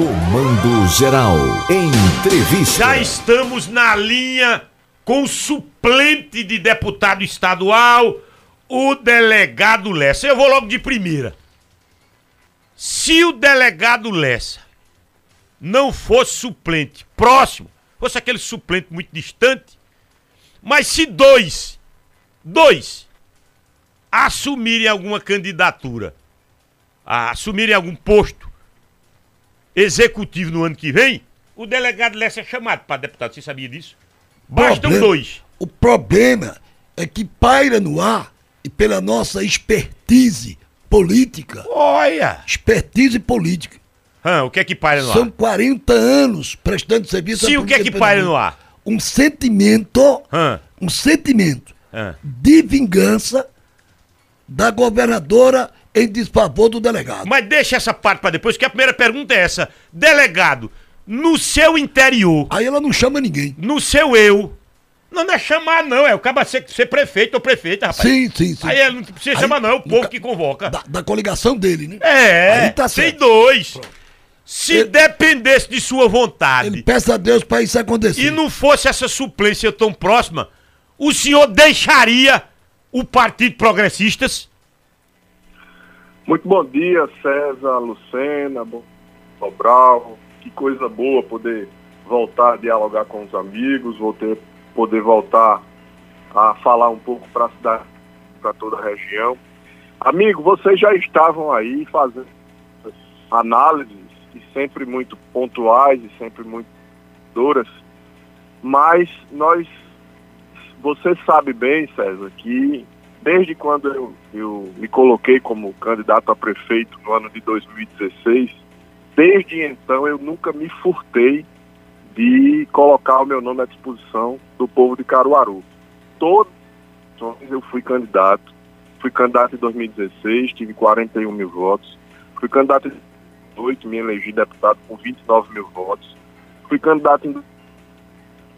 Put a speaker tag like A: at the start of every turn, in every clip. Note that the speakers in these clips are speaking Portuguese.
A: Comando Geral. Entrevista.
B: Já estamos na linha com o suplente de deputado estadual, o delegado Lessa. Eu vou logo de primeira. Se o delegado Lessa não fosse suplente próximo, fosse aquele suplente muito distante, mas se dois, dois, assumirem alguma candidatura, assumirem algum posto executivo no ano que vem, o delegado Lessa é chamado para deputado. Você sabia disso? Bastam
C: Problema-
B: dois.
C: O problema é que paira no ar e pela nossa expertise política,
B: Olha!
C: expertise política,
B: Hã, o que é que paira no
C: são
B: ar?
C: 40 anos prestando serviço
B: Sim, o que é que paira no ar?
C: Um sentimento,
B: Hã,
C: um sentimento
B: hã.
C: de vingança da governadora em desfavor do delegado.
B: Mas deixa essa parte para depois, que a primeira pergunta é essa. Delegado, no seu interior,
C: Aí ela não chama ninguém.
B: no seu eu, não, não é chamar não, é o cara ser, ser prefeito ou prefeita, rapaz.
C: Sim, sim, sim.
B: Aí ele não precisa
C: Aí,
B: chamar não, é o povo que convoca.
C: Da, da coligação dele, né?
B: É,
C: Aí tá
B: tem
C: certo.
B: dois. Se
C: Ele-
B: dependesse de sua vontade
C: Ele peça a Deus pra isso acontecer.
B: e não fosse essa suplência tão próxima, o senhor deixaria o Partido Progressistas?
D: Muito bom dia, César, Lucena, Sobral. Que coisa boa poder voltar a dialogar com os amigos, vou ter, poder voltar a falar um pouco para a cidade, para toda a região. Amigo, vocês já estavam aí fazendo análises e sempre muito pontuais e sempre muito duras, mas nós, você sabe bem, César, que desde quando eu, eu me coloquei como candidato a prefeito no ano de 2016, desde então eu nunca me furtei de colocar o meu nome à disposição do povo de Caruaru. Anos eu fui candidato. Fui candidato em 2016, tive 41 mil votos. Fui candidato em 2018, me elegi deputado com 29 mil votos. Fui candidato em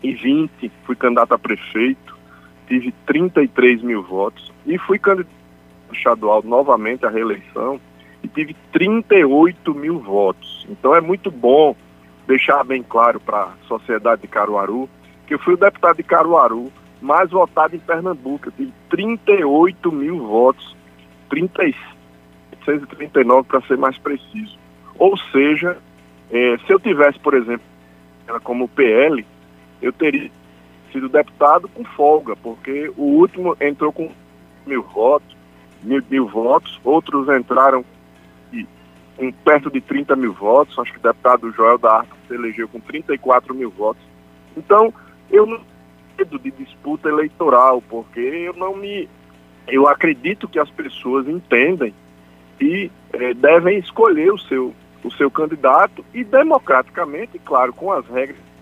D: 2020, fui candidato a prefeito tive 33 mil votos e fui candidato estadual novamente à reeleição e tive 38 mil votos. Então é muito bom deixar bem claro para a sociedade de Caruaru que eu fui o deputado de Caruaru mais votado em Pernambuco. Eu tive 38 mil votos, 3639 para ser mais preciso. Ou seja, eh, se eu tivesse, por exemplo, como PL, eu teria sido deputado com folga, porque o último entrou com mil votos, mil, mil votos, outros entraram com perto de 30 mil votos, acho que o deputado Joel da Arca se elegeu com 34 mil votos. Então, eu não medo de disputa eleitoral, porque eu não me. Eu acredito que as pessoas entendem e eh, devem escolher o seu, o seu candidato e democraticamente, claro, com as regras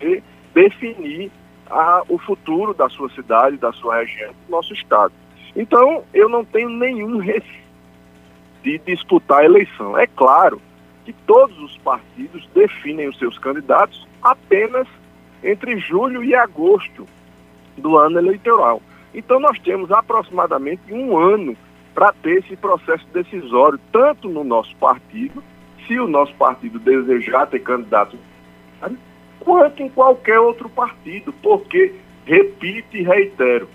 D: e definir a- o futuro da sua cidade, da sua região, do nosso estado. Então, eu não tenho nenhum receio de disputar a eleição. É claro que todos os partidos definem os seus candidatos apenas entre julho e agosto do ano eleitoral. Então, nós temos aproximadamente um ano para ter esse processo decisório, tanto no nosso partido, se o nosso partido desejar ter candidato quanto em qualquer outro partido, porque, repito e reitero,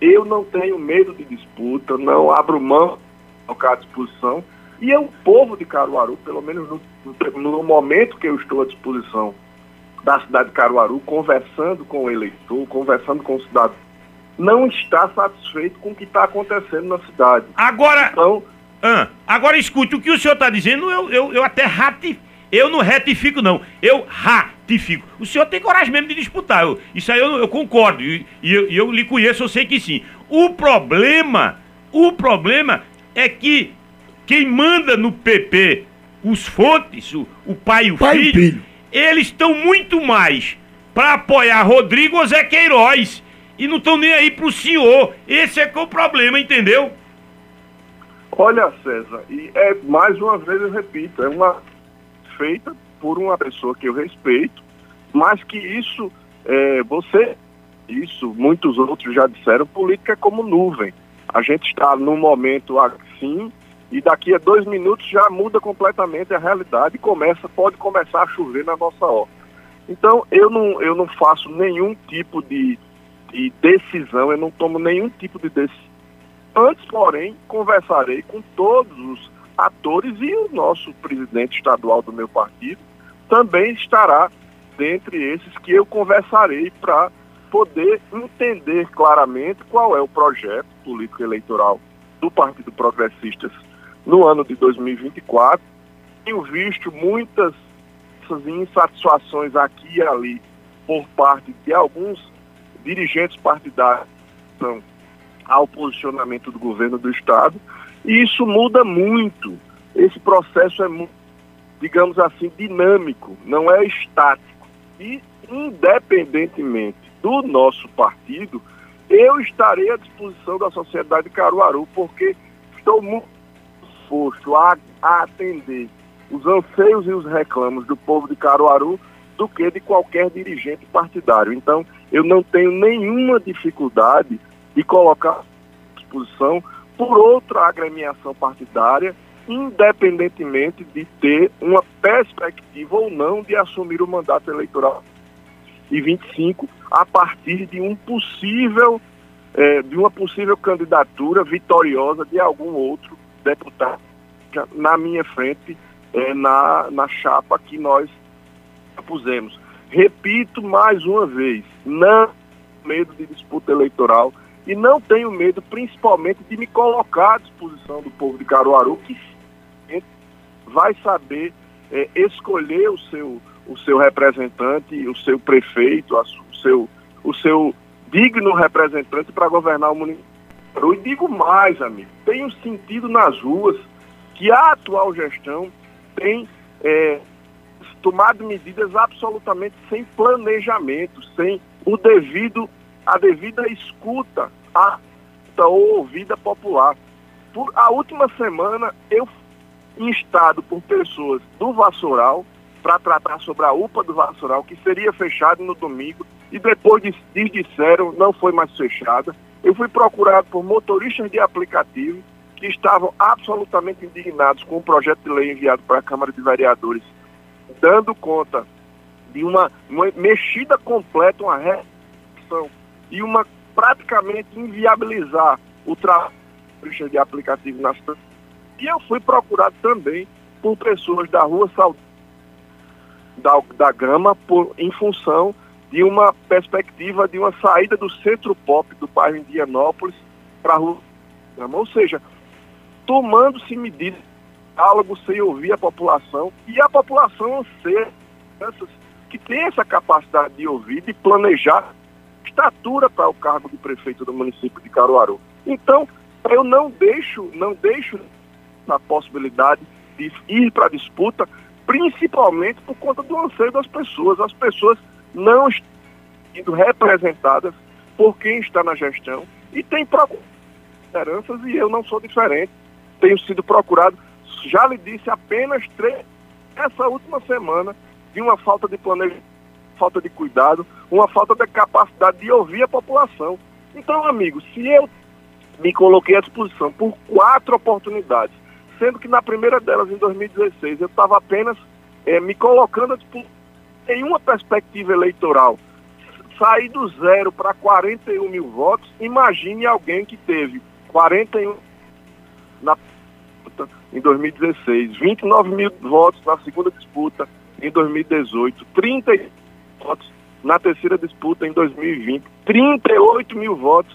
D: eu não tenho medo de disputa, não abro mão colocar à disposição, e é o povo de Caruaru, pelo menos no, no momento que eu estou à disposição da cidade de Caruaru, conversando com o eleitor, conversando com o cidadão, não está satisfeito com o que está acontecendo na cidade.
B: Agora,
D: Então,
B: Ah, agora escute, o que o senhor está dizendo, eu, eu, eu até ratifico. Eu não retifico, não. Eu ratifico. O senhor tem coragem mesmo de disputar. eu- isso aí eu, eu concordo. E, e eu, e eu lhe conheço, eu sei que sim. O problema, o problema é que quem manda no PP, os fontes, o, o pai e o
C: Pai e
B: filho,
C: filho.
B: eles estão muito mais para apoiar Rodrigo ou Zé Queiroz. E não estão nem aí pro senhor. Esse é que é o problema, entendeu?
D: Olha, César, e é mais uma vez eu repito, é uma feita por uma pessoa que eu respeito, mas que isso, é, você, isso, muitos outros já disseram, política é como nuvem. A gente está num momento assim e daqui a dois minutos já muda completamente a realidade e começa, pode começar a chover na nossa horta. Então eu não, eu não faço nenhum tipo de, de decisão, eu não tomo nenhum tipo de decisão. Antes, porém, conversarei com todos os atores e o nosso presidente estadual do meu partido também estará dentre esses que eu conversarei para poder entender claramente qual é o projeto político eleitoral do Partido Progressistas no ano de 2024. Tenho visto muitas insatisfações aqui e ali por parte de alguns dirigentes partidários ao posicionamento do governo do Estado, e isso muda muito. Esse processo é, digamos assim, dinâmico, não é estático. E, independentemente do nosso partido, eu estarei à disposição da sociedade Caruaru, porque estou muito disposto a, a atender os anseios e os reclamos do povo de Caruaru do que de qualquer dirigente partidário. Então, eu não tenho nenhuma dificuldade de colocar à disposição por outra agremiação partidária, independentemente de ter uma perspectiva ou não de assumir o mandato eleitoral e 25 a partir de um possível é, de uma possível candidatura vitoriosa de algum outro deputado na minha frente é, na, na chapa que nós pusemos. Repito mais uma vez, não medo de disputa eleitoral e não tenho medo principalmente de me colocar à disposição do povo de Caruaru que vai saber é, escolher o seu o seu representante, o seu prefeito, o, seu, o seu digno representante para governar o município. E digo mais, amigo, tenho sentido nas ruas que a atual gestão tem é, tomado medidas absolutamente sem planejamento, sem o devido, a devida escuta, a ou ouvida popular. Por a última semana eu instado por pessoas do Vassoural para tratar sobre a UPA do Vassoural, que seria fechada no domingo, e depois de, disseram não foi mais fechada. Eu fui procurado por motoristas de aplicativo que estavam absolutamente indignados com o projeto de lei enviado para a Câmara de Vereadores, dando conta de uma, uma mexida completa, uma restrição e uma praticamente inviabilizar o trabalho de aplicativo nas E eu fui procurado também por pessoas da Rua Saudade da, da Gama por, em função de uma perspectiva de uma saída do centro pop do bairro Indianópolis para a rua Gama. Ou seja, tomando-se medidas, diálogo sem ouvir a população e a população anseia que tem essa capacidade de ouvir, de planejar estatura para o cargo de prefeito do município de Caruaru. Então, eu não deixo, não deixo a possibilidade de ir para a disputa principalmente por conta do anseio das pessoas. As pessoas não estão sendo representadas por quem está na gestão e tem esperanças e eu não sou diferente. Tenho sido procurado, já lhe disse, apenas três essa última semana de uma falta de planejamento, falta de cuidado, uma falta de capacidade de ouvir a população. Então, amigo, se eu me coloquei à disposição por quatro oportunidades sendo que na primeira delas, em 2016, eu estava apenas é, me colocando em uma perspectiva eleitoral. Sair do zero para 41 mil votos, imagine alguém que teve 41 na em 2016, 29 mil votos na segunda disputa em 2018, 30 votos na terceira disputa em 2020, 38 mil votos.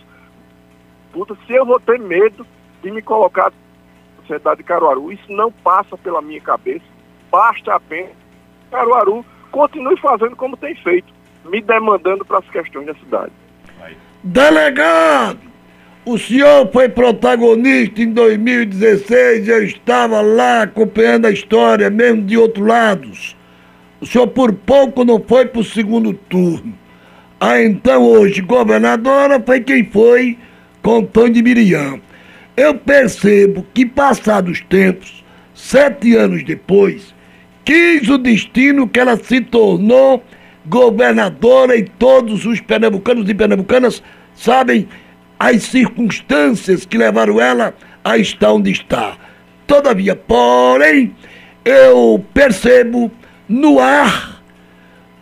D: Puta, se eu vou ter medo de me colocar sociedade de Caruaru. Isso não passa pela minha cabeça. Basta apenas Caruaru continue fazendo como tem feito, me demandando para as questões da cidade.
C: Delegado, o senhor foi protagonista em 2016, eu estava lá acompanhando a história, mesmo de outros lados. O senhor por pouco não foi para o segundo turno. Ah, então hoje, governadora foi quem foi com de Miriam. Eu percebo que, passados tempos, sete anos depois, quis o destino que ela se tornou governadora e todos os pernambucanos e pernambucanas sabem as circunstâncias que levaram ela a estar onde está. todavia, porém, eu percebo no ar,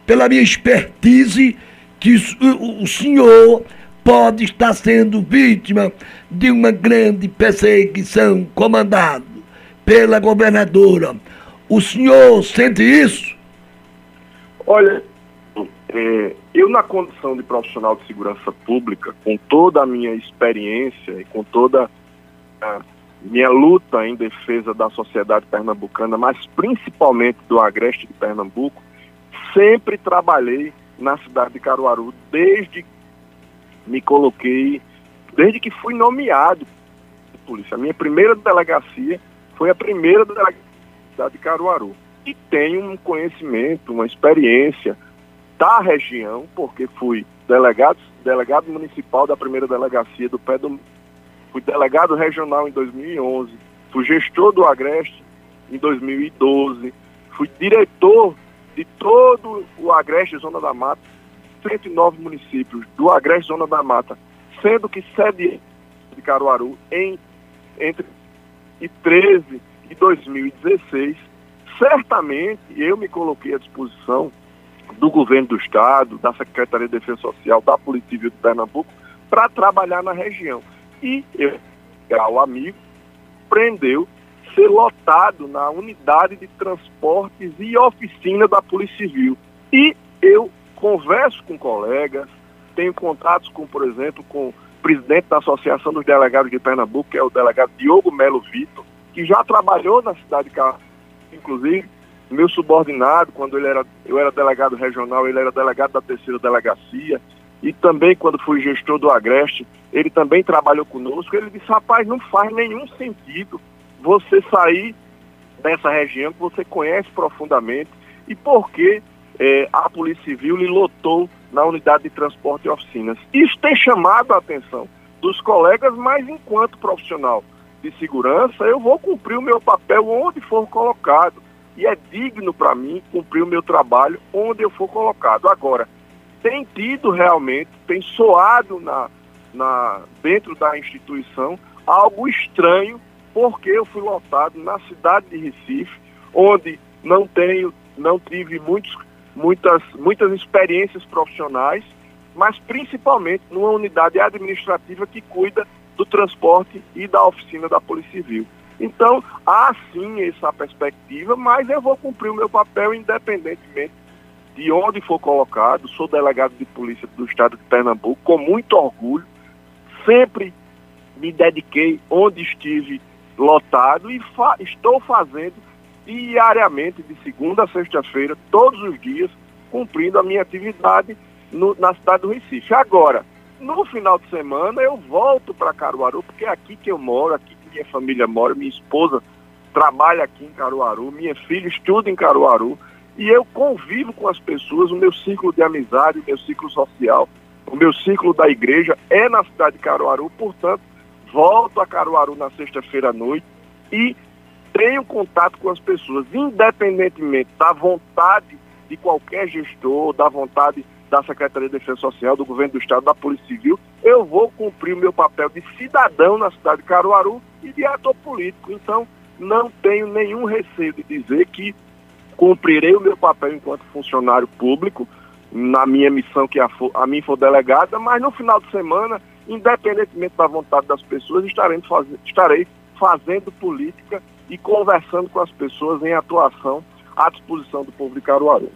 C: pela minha expertise, que o, senhor pode estar sendo vítima de uma grande perseguição comandada pela governadora. O senhor sente isso?
D: Olha, é, eu na condição de profissional de segurança pública, com toda a minha experiência e com toda a minha luta em defesa da sociedade pernambucana, mas principalmente do Agreste de Pernambuco, sempre trabalhei na cidade de Caruaru desde me coloquei, desde que fui nomeado polícia. A minha primeira delegacia foi a primeira delegacia de Caruaru. E tenho um conhecimento, uma experiência da região, porque fui delegado, delegado municipal da primeira delegacia do Pé do fui delegado regional em 2011, fui gestor do Agreste em 2012, fui diretor de todo o Agreste Zona da Mata 109 municípios do Agreste Zona da Mata, sendo que sede de Caruaru em entre 2013 e 2016, certamente eu me coloquei à disposição do governo do estado, da Secretaria de Defesa Social, da Polícia Civil de Pernambuco, para trabalhar na região. E eu, o amigo, prendeu ser lotado na unidade de transportes e oficina da Polícia Civil. E eu converso com colegas, tenho contatos com, por exemplo, com o presidente da Associação dos Delegados de Pernambuco, que é o delegado Diogo Melo Vitor, que já trabalhou na cidade de Carlos, inclusive meu subordinado, quando ele era, eu era delegado regional, ele era delegado da terceira delegacia, e também quando fui gestor do Agreste, ele também trabalhou conosco, ele disse, rapaz, não faz nenhum sentido você sair dessa região que você conhece profundamente, e por que é, a Polícia Civil lhe lotou na unidade de transporte e oficinas. Isso tem chamado a atenção dos colegas, mas enquanto profissional de segurança, eu vou cumprir o meu papel onde for colocado. E é digno para mim cumprir o meu trabalho onde eu for colocado. Agora, tem tido realmente, tem soado na, na, dentro da instituição algo estranho, porque eu fui lotado na cidade de Recife, onde não tenho, não tive muitos muitas, muitas experiências profissionais, mas principalmente numa unidade administrativa que cuida do transporte e da oficina da Polícia Civil. Então, há sim essa perspectiva, mas eu vou cumprir o meu papel independentemente de onde for colocado. Sou delegado de polícia do estado de Pernambuco com muito orgulho. Sempre me dediquei onde estive lotado e fa estou fazendo diariamente, de segunda a sexta-feira, todos os dias, cumprindo a minha atividade no, na cidade do Recife. Agora, no final de semana, eu volto para Caruaru, porque é aqui que eu moro, aqui que minha família mora, minha esposa trabalha aqui em Caruaru, minha filha estuda em Caruaru, e eu convivo com as pessoas, o meu ciclo de amizade, o meu ciclo social, o meu ciclo da igreja é na cidade de Caruaru, portanto, volto a Caruaru na sexta-feira à noite e tenho contato com as pessoas, independentemente da vontade de qualquer gestor, da vontade da Secretaria de Defesa Social, do Governo do Estado, da Polícia Civil, eu vou cumprir o meu papel de cidadão na cidade de Caruaru e de ator político. Então, não tenho nenhum receio de dizer que cumprirei o meu papel enquanto funcionário público, na minha missão que a, a mim for delegada, mas no final de semana, independentemente da vontade das pessoas, estarei, faz, estarei fazendo política e conversando com as pessoas em atuação à disposição do povo de Caruaru.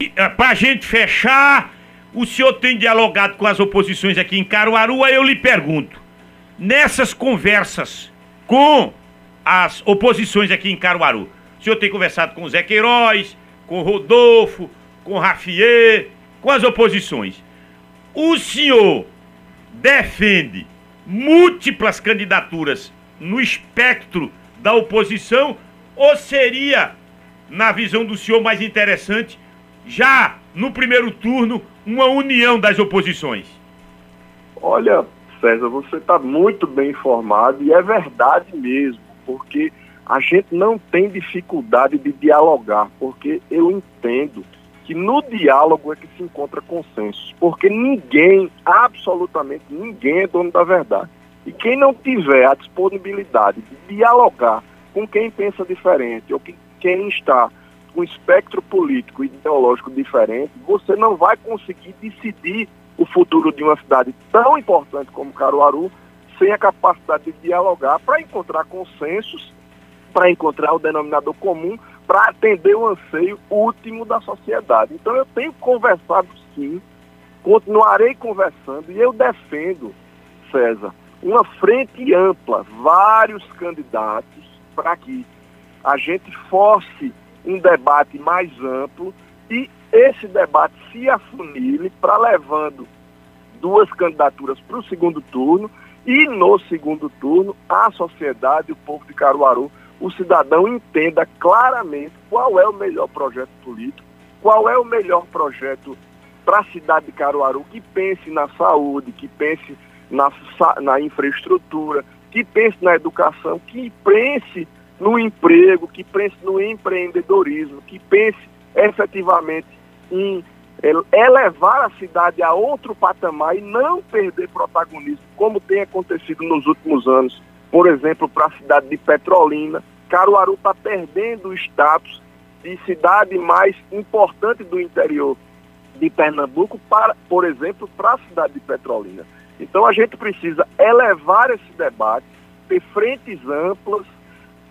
B: É, Para a gente fechar, o senhor tem dialogado com as oposições aqui em Caruaru, aí eu lhe pergunto, nessas conversas com as oposições aqui em Caruaru, senhor tem conversado com o Zé Queiroz, com o Rodolfo, com o Rafier, com as oposições. O senhor defende múltiplas candidaturas no espectro da oposição ou seria, na visão do senhor, mais interessante, já no primeiro turno, uma união das oposições?
D: Olha, César, você está muito bem informado e é verdade mesmo, porque a gente não tem dificuldade de dialogar, porque eu entendo que no diálogo é que se encontra consenso, porque ninguém, absolutamente ninguém é dono da verdade. E quem não tiver a disponibilidade de dialogar com quem pensa diferente, ou que, quem está com espectro político e ideológico diferente, você não vai conseguir decidir o futuro de uma cidade tão importante como Caruaru sem a capacidade de dialogar para encontrar consensos, para encontrar o denominador comum, para atender o anseio último da sociedade. Então eu tenho conversado sim, continuarei conversando e eu defendo, César, uma frente ampla, vários candidatos, para que a gente force um debate mais amplo e esse debate se afunile para levando duas candidaturas para o segundo turno e no segundo turno a sociedade, o povo de Caruaru, o cidadão entenda claramente qual é o melhor projeto político, qual é o melhor projeto para a cidade de Caruaru, que pense na saúde, que pense na, na infraestrutura, que pense na educação, que pense no emprego, que pense no empreendedorismo, que pense efetivamente em elevar a cidade a outro patamar e não perder protagonismo, como tem acontecido nos últimos anos. Por exemplo, para a cidade de Petrolina, Caruaru está perdendo o status de cidade mais importante do interior de Pernambuco, para, por exemplo, para a cidade de Petrolina. Então a gente precisa elevar esse debate, ter frentes amplas,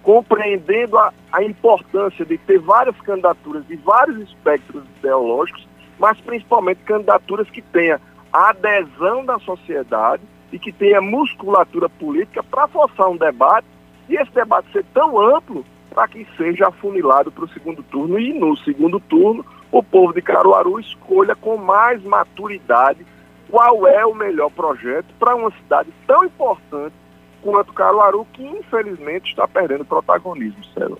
D: compreendendo a, a importância de ter várias candidaturas de vários espectros ideológicos, mas principalmente candidaturas que tenham adesão da sociedade e que tenha musculatura política para forçar um debate e esse debate ser tão amplo para que seja afunilado para o segundo turno e no segundo turno o povo de Caruaru escolha com mais maturidade qual é o melhor projeto para uma cidade tão importante quanto Caruaru, que infelizmente está perdendo protagonismo, Célio.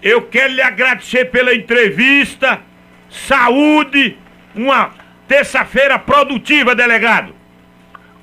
B: Eu quero lhe agradecer pela entrevista. Saúde, uma terça-feira produtiva, delegado.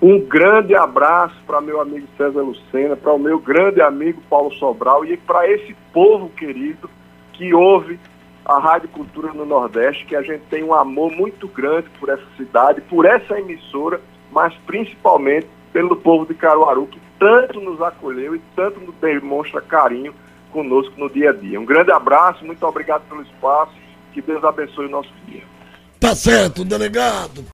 D: Um grande abraço para meu amigo César Lucena, para o meu grande amigo Paulo Sobral e para esse povo querido que ouve a Rádio Cultura no Nordeste, que a gente tem um amor muito grande por essa cidade, por essa emissora, mas principalmente pelo povo de Caruaru, que tanto nos acolheu e tanto nos demonstra carinho conosco no dia a dia. Um grande abraço, muito obrigado pelo espaço, que Deus abençoe o nosso dia.
C: Tá certo, delegado.